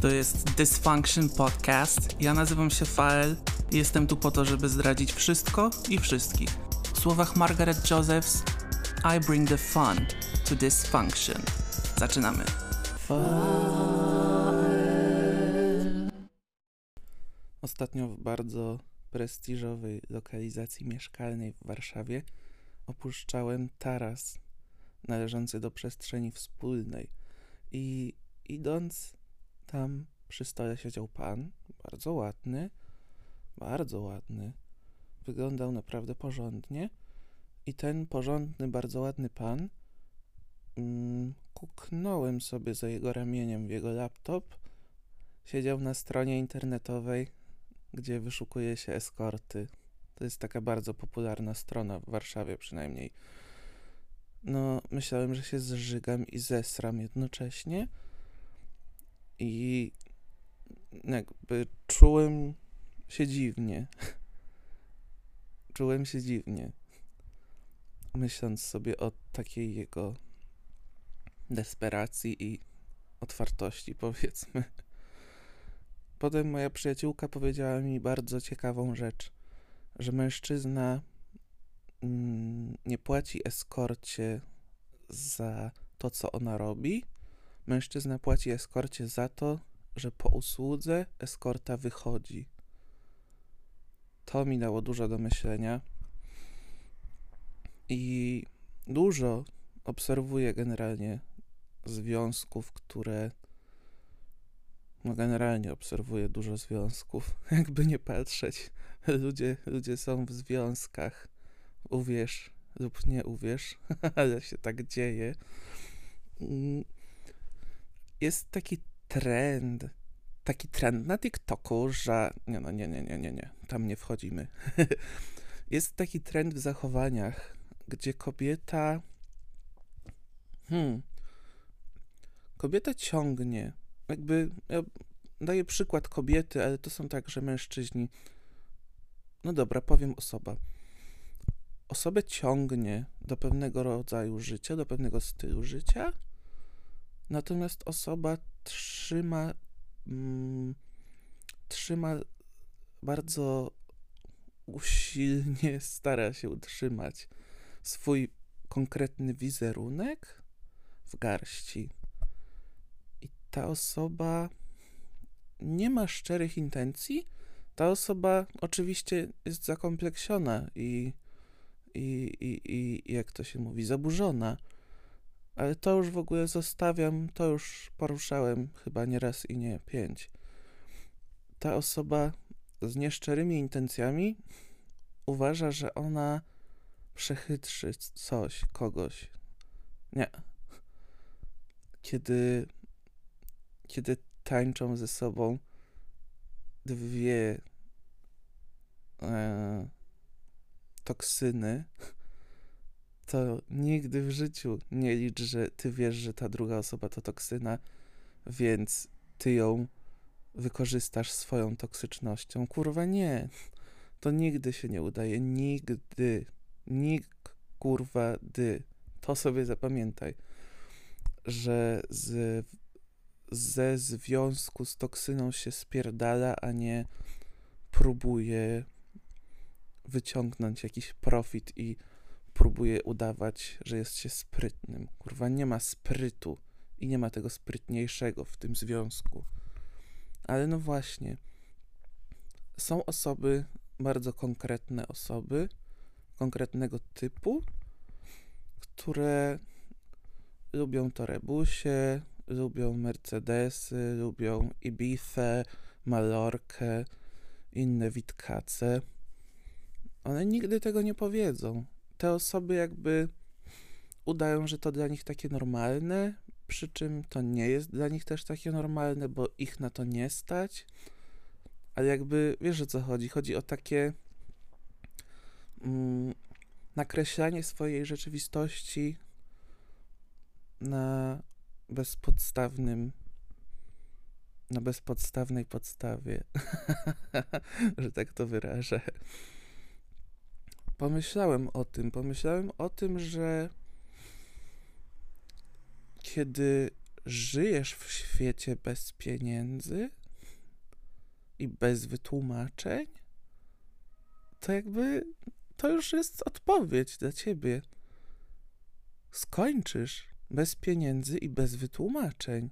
To jest Dysfunction Podcast. Ja nazywam się Fael i jestem tu po to, żeby zdradzić wszystko i wszystkich. W słowach Margaret Josephs, I bring the fun to dysfunction. Zaczynamy. Ostatnio w bardzo prestiżowej lokalizacji mieszkalnej w Warszawie opuszczałem taras należący do przestrzeni wspólnej i idąc tam przy stole siedział pan, bardzo ładny, bardzo ładny. Wyglądał naprawdę porządnie. I ten porządny, bardzo ładny pan, mm, kuknąłem sobie za jego ramieniem w jego laptop. Siedział na stronie internetowej, gdzie wyszukuje się eskorty. To jest taka bardzo popularna strona w Warszawie przynajmniej. No, myślałem, że się zżygam i zesram jednocześnie i jakby czułem się dziwnie. czułem się dziwnie. Myśląc sobie o takiej jego desperacji i otwartości, powiedzmy. Potem moja przyjaciółka powiedziała mi bardzo ciekawą rzecz, że mężczyzna mm, nie płaci eskorcie za to, co ona robi, Mężczyzna płaci eskorcie za to, że po usłudze eskorta wychodzi. To mi dało dużo do myślenia. I dużo obserwuję generalnie związków, które. No, generalnie obserwuję dużo związków. Jakby nie patrzeć, ludzie, ludzie są w związkach. Uwierz lub nie uwierz, ale się tak dzieje. Jest taki trend, taki trend na TikToku, że nie, no nie, nie, nie, nie, nie, tam nie wchodzimy. jest taki trend w zachowaniach, gdzie kobieta hmm, kobieta ciągnie, jakby ja daję przykład kobiety, ale to są także mężczyźni. No dobra, powiem osoba. Osobę ciągnie do pewnego rodzaju życia, do pewnego stylu życia, Natomiast osoba trzyma, mm, trzyma bardzo usilnie, stara się utrzymać swój konkretny wizerunek w garści. I ta osoba nie ma szczerych intencji. Ta osoba oczywiście jest zakompleksiona i, i, i, i jak to się mówi, zaburzona ale to już w ogóle zostawiam, to już poruszałem chyba nie raz i nie pięć. Ta osoba z nieszczerymi intencjami uważa, że ona przechytrzy coś, kogoś. Nie. Kiedy, kiedy tańczą ze sobą dwie e, toksyny, to nigdy w życiu nie licz, że ty wiesz, że ta druga osoba to toksyna, więc ty ją wykorzystasz swoją toksycznością. Kurwa, nie. To nigdy się nie udaje. Nigdy. Nikt, kurwa, dy. To sobie zapamiętaj, że z, ze związku z toksyną się spierdala, a nie próbuje wyciągnąć jakiś profit i próbuje udawać, że jest się sprytnym. Kurwa, nie ma sprytu i nie ma tego sprytniejszego w tym związku. Ale no właśnie, są osoby, bardzo konkretne osoby, konkretnego typu, które lubią torebusie, lubią Mercedesy, lubią Ibifę, Malorkę, inne witkace. One nigdy tego nie powiedzą te osoby jakby udają, że to dla nich takie normalne, przy czym to nie jest dla nich też takie normalne, bo ich na to nie stać. Ale jakby wiesz o co chodzi? Chodzi o takie mm, nakreślanie swojej rzeczywistości na bezpodstawnym na bezpodstawnej podstawie, że tak to wyrażę pomyślałem o tym. Pomyślałem o tym, że kiedy żyjesz w świecie bez pieniędzy i bez wytłumaczeń, to jakby to już jest odpowiedź dla ciebie. Skończysz bez pieniędzy i bez wytłumaczeń,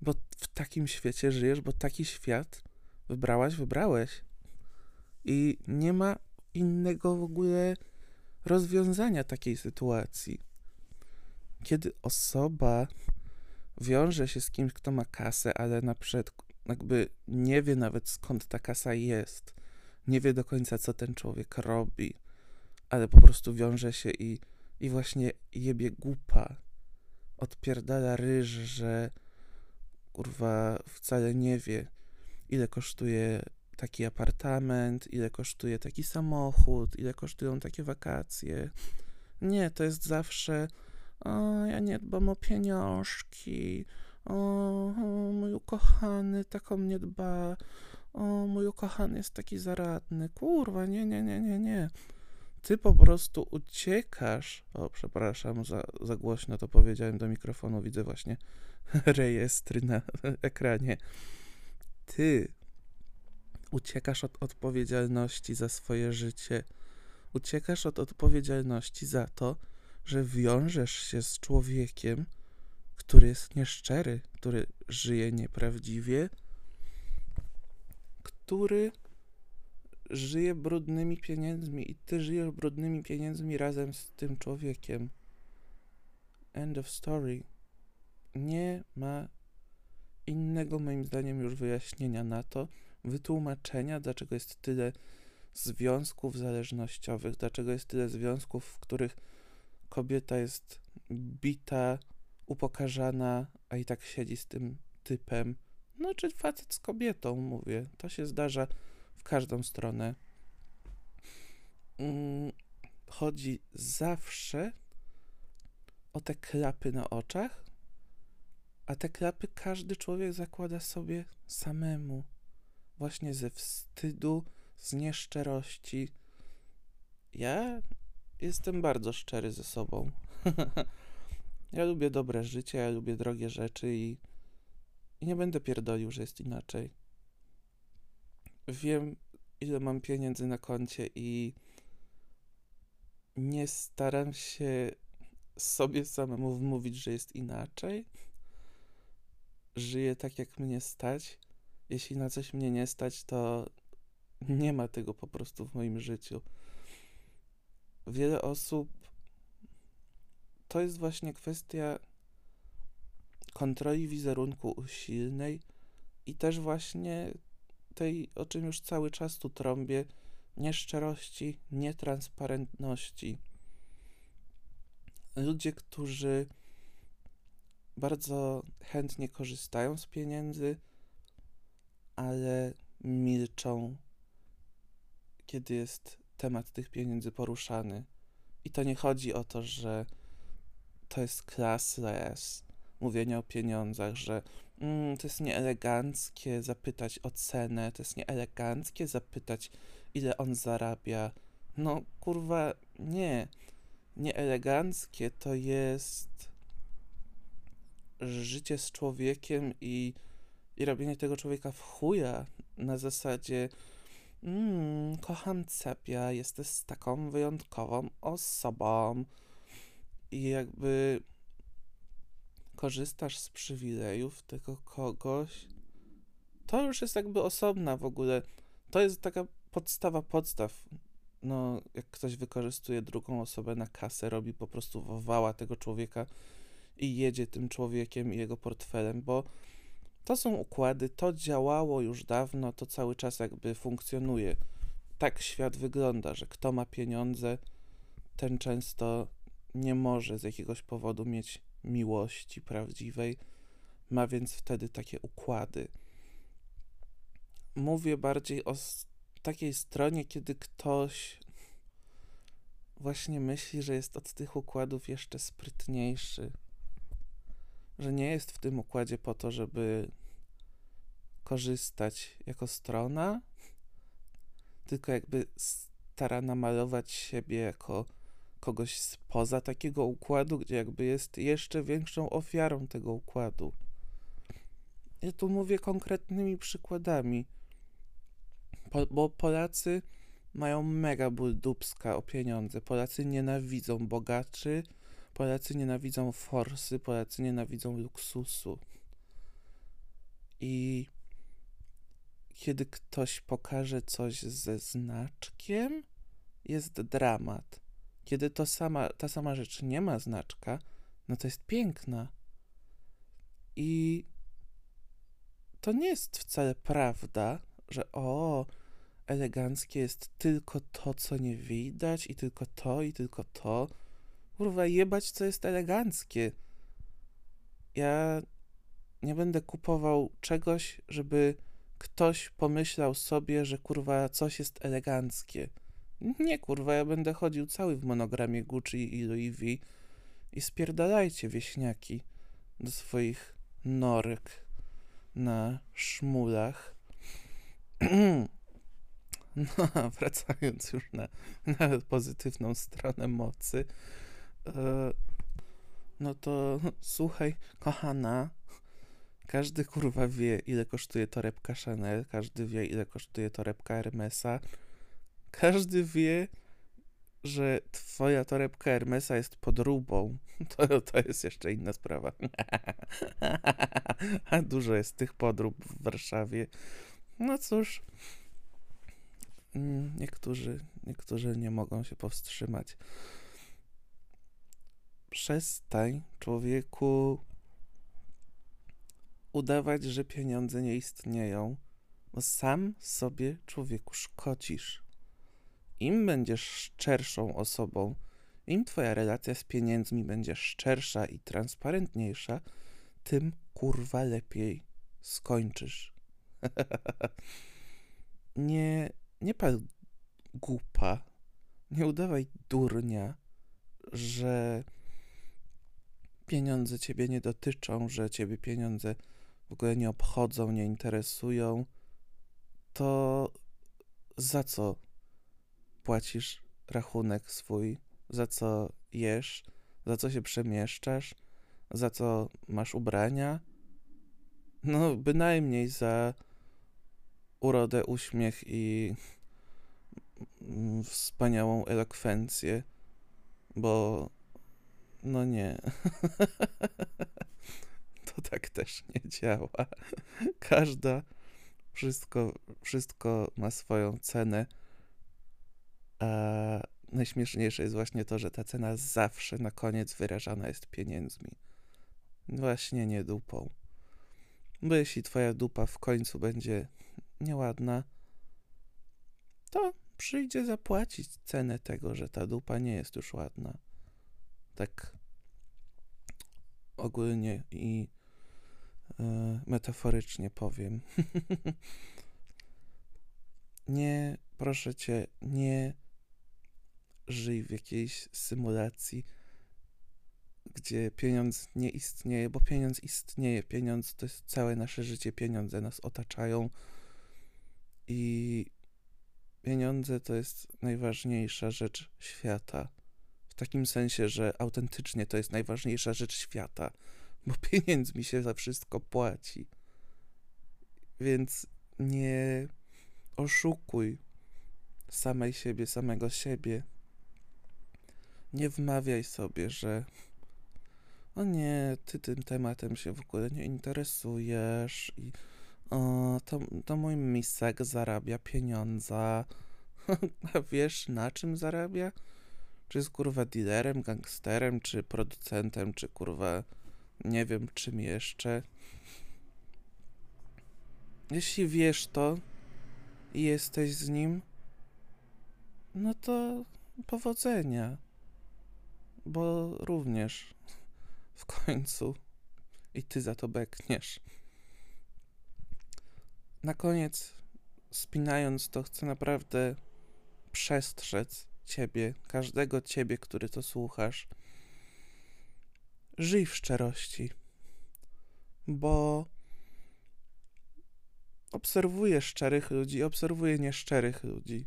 bo w takim świecie żyjesz, bo taki świat wybrałaś, wybrałeś. I nie ma innego w ogóle rozwiązania takiej sytuacji. Kiedy osoba wiąże się z kimś, kto ma kasę, ale na przykład jakby nie wie nawet skąd ta kasa jest, nie wie do końca, co ten człowiek robi, ale po prostu wiąże się i, i właśnie jebie głupa, odpierdala ryż, że kurwa wcale nie wie, ile kosztuje taki apartament, ile kosztuje taki samochód, ile kosztują takie wakacje. Nie, to jest zawsze o, ja nie dbam o pieniążki, o, o mój ukochany tak o mnie dba, o, mój ukochany jest taki zaradny. Kurwa, nie, nie, nie, nie, nie. Ty po prostu uciekasz. O, przepraszam, za, za głośno to powiedziałem do mikrofonu. Widzę właśnie rejestry na ekranie. Ty uciekasz od odpowiedzialności za swoje życie. Uciekasz od odpowiedzialności za to, że wiążesz się z człowiekiem, który jest nieszczery, który żyje nieprawdziwie, który żyje brudnymi pieniędzmi i ty żyjesz brudnymi pieniędzmi razem z tym człowiekiem. End of story. Nie ma innego, moim zdaniem, już wyjaśnienia na to, wytłumaczenia, dlaczego jest tyle związków zależnościowych, dlaczego jest tyle związków, w których kobieta jest bita, upokarzana, a i tak siedzi z tym typem. No, czy facet z kobietą, mówię. To się zdarza w każdą stronę. Mm, chodzi zawsze o te klapy na oczach, a te klapy każdy człowiek zakłada sobie samemu. Właśnie ze wstydu, z nieszczerości. Ja jestem bardzo szczery ze sobą. ja lubię dobre życie, ja lubię drogie rzeczy i, i nie będę pierdolił, że jest inaczej. Wiem, ile mam pieniędzy na koncie i nie staram się sobie samemu wmówić, że jest inaczej. Żyję tak, jak mnie stać. Jeśli na coś mnie nie stać, to nie ma tego po prostu w moim życiu wiele osób to jest właśnie kwestia kontroli wizerunku silnej i też właśnie tej, o czym już cały czas tu trąbię, nieszczerości, nietransparentności. Ludzie, którzy bardzo chętnie korzystają z pieniędzy, ale milczą, kiedy jest temat tych pieniędzy poruszany. I to nie chodzi o to, że to jest classless, mówienie o pieniądzach, że mm, to jest nieeleganckie zapytać o cenę, to jest nieeleganckie zapytać, ile on zarabia. No, kurwa, nie. Nieeleganckie to jest życie z człowiekiem i, i robienie tego człowieka w chuja na zasadzie Mmm, kocham ciebie, jesteś taką wyjątkową osobą. I jakby korzystasz z przywilejów tego kogoś, to już jest jakby osobna w ogóle. To jest taka podstawa podstaw. No, jak ktoś wykorzystuje drugą osobę na kasę, robi po prostu wowała tego człowieka i jedzie tym człowiekiem i jego portfelem, bo to są układy, to działało już dawno, to cały czas jakby funkcjonuje. Tak świat wygląda, że kto ma pieniądze, ten często nie może z jakiegoś powodu mieć miłości prawdziwej, ma więc wtedy takie układy. Mówię bardziej o takiej stronie, kiedy ktoś właśnie myśli, że jest od tych układów jeszcze sprytniejszy, że nie jest w tym układzie po to, żeby korzystać jako strona, tylko jakby stara namalować siebie jako kogoś spoza takiego układu, gdzie jakby jest jeszcze większą ofiarą tego układu. Ja tu mówię konkretnymi przykładami, po, bo Polacy mają mega ból dubska o pieniądze. Polacy nienawidzą bogaczy, Polacy nienawidzą forsy, Polacy nienawidzą luksusu. I kiedy ktoś pokaże coś ze znaczkiem, jest dramat. Kiedy to sama, ta sama rzecz nie ma znaczka, no to jest piękna. I to nie jest wcale prawda, że o, eleganckie jest tylko to, co nie widać, i tylko to, i tylko to. Kurwa, jebać, co jest eleganckie. Ja nie będę kupował czegoś, żeby ktoś pomyślał sobie, że kurwa coś jest eleganckie. Nie kurwa, ja będę chodził cały w monogramie Gucci i Louis V i spierdalajcie wieśniaki do swoich norek na szmulach. No, wracając już na, na pozytywną stronę mocy, no to słuchaj, kochana, każdy kurwa wie, ile kosztuje torebka Chanel, każdy wie, ile kosztuje torebka Hermesa, każdy wie, że twoja torebka Hermesa jest podróbą. To, to jest jeszcze inna sprawa. A dużo jest tych podrób w Warszawie. No cóż, mm, niektórzy, niektórzy nie mogą się powstrzymać. Przestań, człowieku, udawać, że pieniądze nie istnieją, bo sam sobie człowieku szkodzisz. Im będziesz szczerszą osobą, im twoja relacja z pieniędzmi będzie szczersza i transparentniejsza, tym kurwa lepiej skończysz. nie, nie pal głupa, nie udawaj durnia, że pieniądze ciebie nie dotyczą, że ciebie pieniądze w ogóle nie obchodzą, nie interesują, to za co płacisz rachunek swój, za co jesz, za co się przemieszczasz, za co masz ubrania? No, bynajmniej za urodę, uśmiech i wspaniałą elokwencję, bo no nie. to tak też nie działa. Każda, wszystko, wszystko ma swoją cenę. A najśmieszniejsze jest właśnie to, że ta cena zawsze na koniec wyrażana jest pieniędzmi. Właśnie nie dupą. Bo jeśli twoja dupa w końcu będzie nieładna, to przyjdzie zapłacić cenę tego, że ta dupa nie jest już ładna. Tak ogólnie i e, metaforycznie powiem. nie, proszę cię, nie żyj w jakiejś symulacji, gdzie pieniądz nie istnieje, bo pieniądz istnieje. Pieniądz to jest całe nasze życie, pieniądze nas otaczają i pieniądze to jest najważniejsza rzecz świata. W takim sensie, że autentycznie to jest najważniejsza rzecz świata, bo pieniędzmi się za wszystko płaci. Więc nie oszukuj samej siebie, samego siebie. Nie wmawiaj sobie, że o nie, ty tym tematem się w ogóle nie interesujesz i o, to, to mój misek zarabia pieniądze. A wiesz na czym zarabia? Czy jest kurwa dealerem, gangsterem, czy producentem, czy kurwa nie wiem czym jeszcze. Jeśli wiesz to i jesteś z nim, no to powodzenia. Bo również w końcu i ty za to bekniesz. Na koniec, spinając to, chcę naprawdę przestrzec ciebie, każdego ciebie, który to słuchasz. Żyj w szczerości, bo obserwuję szczerych ludzi, obserwuję nieszczerych ludzi.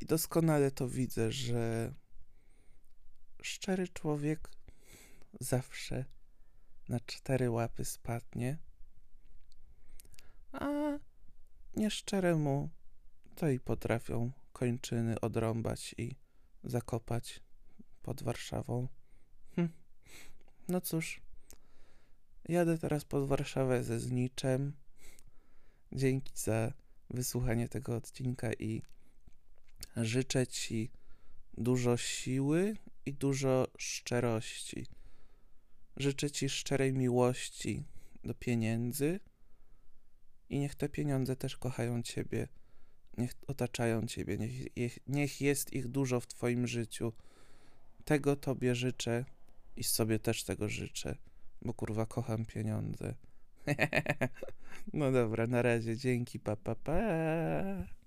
I doskonale to widzę, że szczery człowiek zawsze na cztery łapy spadnie, a nieszczeremu to i potrafią kończyny odrąbać i zakopać pod Warszawą. Hm. No cóż, jadę teraz pod Warszawę ze zniczem. Dzięki za wysłuchanie tego odcinka i życzę Ci dużo siły i dużo szczerości. Życzę Ci szczerej miłości do pieniędzy i niech te pieniądze też kochają Ciebie, niech otaczają Ciebie, niech, niech, jest ich dużo w Twoim życiu. Tego Tobie życzę i sobie też tego życzę, bo kurwa kocham pieniądze. no dobra, na razie, dzięki, pa pa pa.